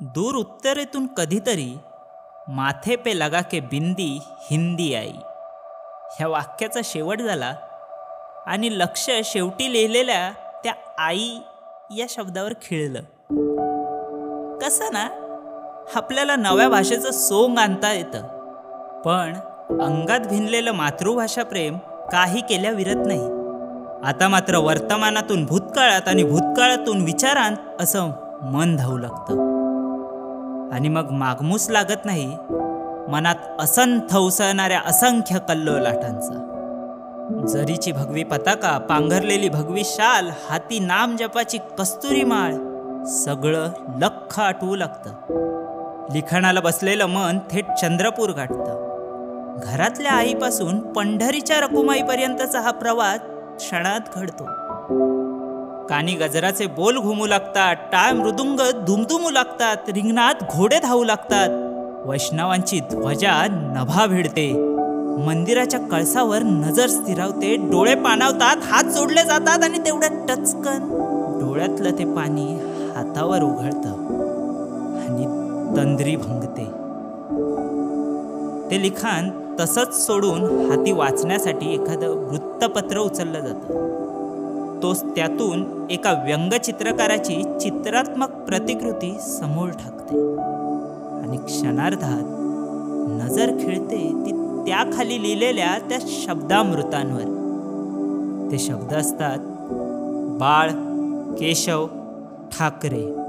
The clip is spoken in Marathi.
दूर उत्तरेतून कधीतरी माथे पे लगा के बिंदी हिंदी आई. ह्या वाक्याचा शेवट झाला आणि लक्ष शेवटी लिहिलेल्या त्या आई या शब्दावर खिळलं. कसं ना? आपल्याला नव्या भाषेचं सोंग आणता येतं. पण अंगात भिनलेलं मातृभाषा प्रेम काही केल्या विरत नाही. आता मात्र वर्तमानातून भूतकाळात आणि भूतकाळातून विचारांत असं मन धावू लागतं. आणि मग मागमूस लागत नाही मनात असंथ उसळणाऱ्या असंख्य कल्लोलाटांचा. जरीची भगवी पताका पांघरलेली भगवी शाल हाती नाम जपाची कस्तुरी माळ सगळं लख आठवू लागतं. लिखाणाला बसलेलं मन थेट चंद्रपूर गाठतं. घरातल्या आईपासून पंढरीच्या रकुमाईपर्यंतचा हा प्रवास क्षणात घडतो. कानी गजराचे बोल घुमू लागतात टाळ मृदुंग धुमधुमू लागतात रिंगणात घोडे धावू लागतात. वैष्णवांची ध्वजा नभा भिडते. मंदिराच्या कळसावर नजर स्थिरावते डोळे पाणावतात हात जोडले जातात आणि तेवढ्या टचकन डोळ्यातलं ते पाणी हातावर उघडतं आणि तंद्री भंगते. ते लिखाण तसंच सोडून हाती वाचण्यासाठी एखादं वृत्तपत्र उचललं जातं. तोच त्यातून एका व्यंगचित्रकाराची चित्रात्मक प्रतिकृती समोर टाकते आणि क्षणार्धात नजर खिळते ती त्याखाली लिहिलेल्या त्या शब्दामृतांवर. ते शब्द असतात बाळ केशव ठाकरे.